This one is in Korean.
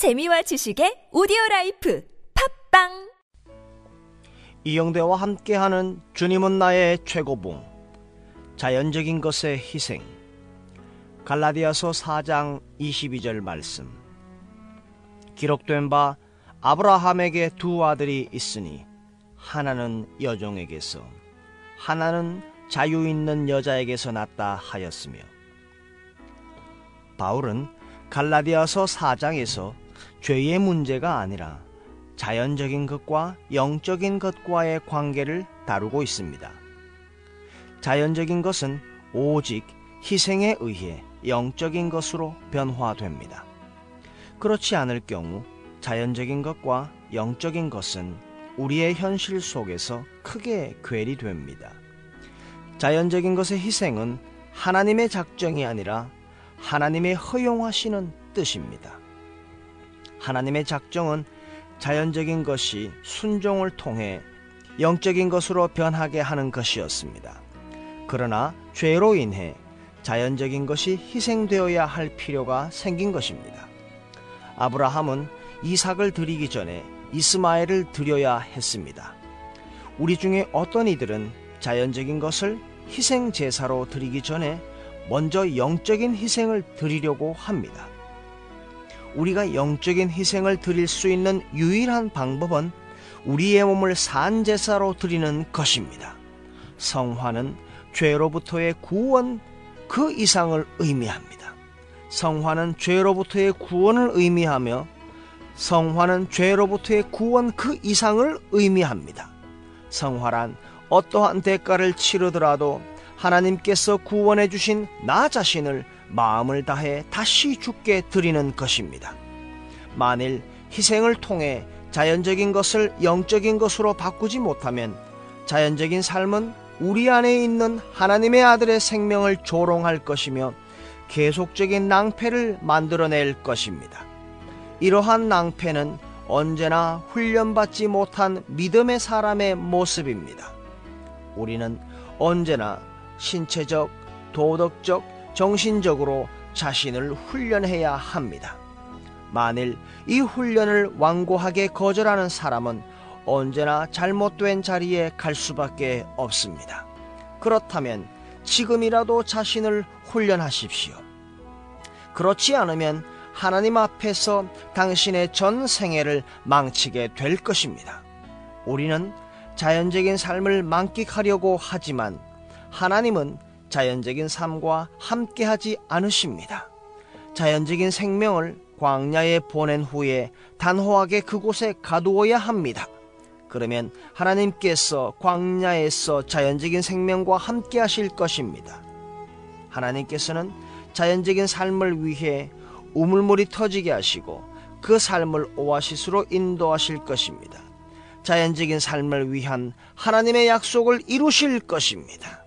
재미와 지식의 오디오 라이프 팟빵! 이영대와 함께하는 주님은 나의 최고봉 자연적인 것의 희생. 갈라디아서 4장 22절 말씀. 기록된 바 아브라함에게 두 아들이 있으니 하나는 여종에게서 하나는 자유 있는 여자에게서 났다 하였으며. 바울은 갈라디아서 4장에서 죄의 문제가 아니라 자연적인 것과 영적인 것과의 관계를 다루고 있습니다. 자연적인 것은 오직 희생에 의해 영적인 것으로 변화됩니다. 그렇지 않을 경우 자연적인 것과 영적인 것은 우리의 현실 속에서 크게 괴리됩니다. 자연적인 것의 희생은 하나님의 작정이 아니라 하나님의 허용하시는 뜻입니다. 하나님의 작정은 자연적인 것이 순종을 통해 영적인 것으로 변하게 하는 것이었습니다. 그러나 죄로 인해 자연적인 것이 희생되어야 할 필요가 생긴 것입니다. 아브라함은 이삭을 드리기 전에 이스마엘을 드려야 했습니다. 우리 중에 어떤 이들은 자연적인 것을 희생 제사로 드리기 전에 먼저 영적인 희생을 드리려고 합니다. 우리가 영적인 희생을 드릴 수 있는 유일한 방법은 우리의 몸을 산 제사로 드리는 것입니다. 성화는 죄로부터의 구원 그 이상을 의미합니다. 성화는 죄로부터의 구원을 의미하며 성화는 죄로부터의 구원 그 이상을 의미합니다. 성화란 어떠한 대가를 치르더라도 하나님께서 구원해 주신 나 자신을 마음을 다해 다시 죽게 드리는 것입니다. 만일 희생을 통해 자연적인 것을 영적인 것으로 바꾸지 못하면 자연적인 삶은 우리 안에 있는 하나님의 아들의 생명을 조롱할 것이며 계속적인 낭패를 만들어낼 것입니다. 이러한 낭패는 언제나 훈련받지 못한 믿음의 사람의 모습입니다. 우리는 언제나 신체적, 도덕적, 정신적으로 자신을 훈련해야 합니다. 만일 이 훈련을 완고하게 거절하는 사람은 언제나 잘못된 자리에 갈 수밖에 없습니다. 그렇다면 지금이라도 자신을 훈련하십시오. 그렇지 않으면 하나님 앞에서 당신의 전 생애를 망치게 될 것입니다. 우리는 자연적인 삶을 만끽하려고 하지만 하나님은 자연적인 삶과 함께하지 않으십니다. 자연적인 생명을 광야에 보낸 후에 단호하게 그곳에 가두어야 합니다. 그러면 하나님께서 광야에서 자연적인 생명과 함께 하실 것입니다. 하나님께서는 자연적인 삶을 위해 우물물이 터지게 하시고 그 삶을 오아시스로 인도하실 것입니다. 자연적인 삶을 위한 하나님의 약속을 이루실 것입니다.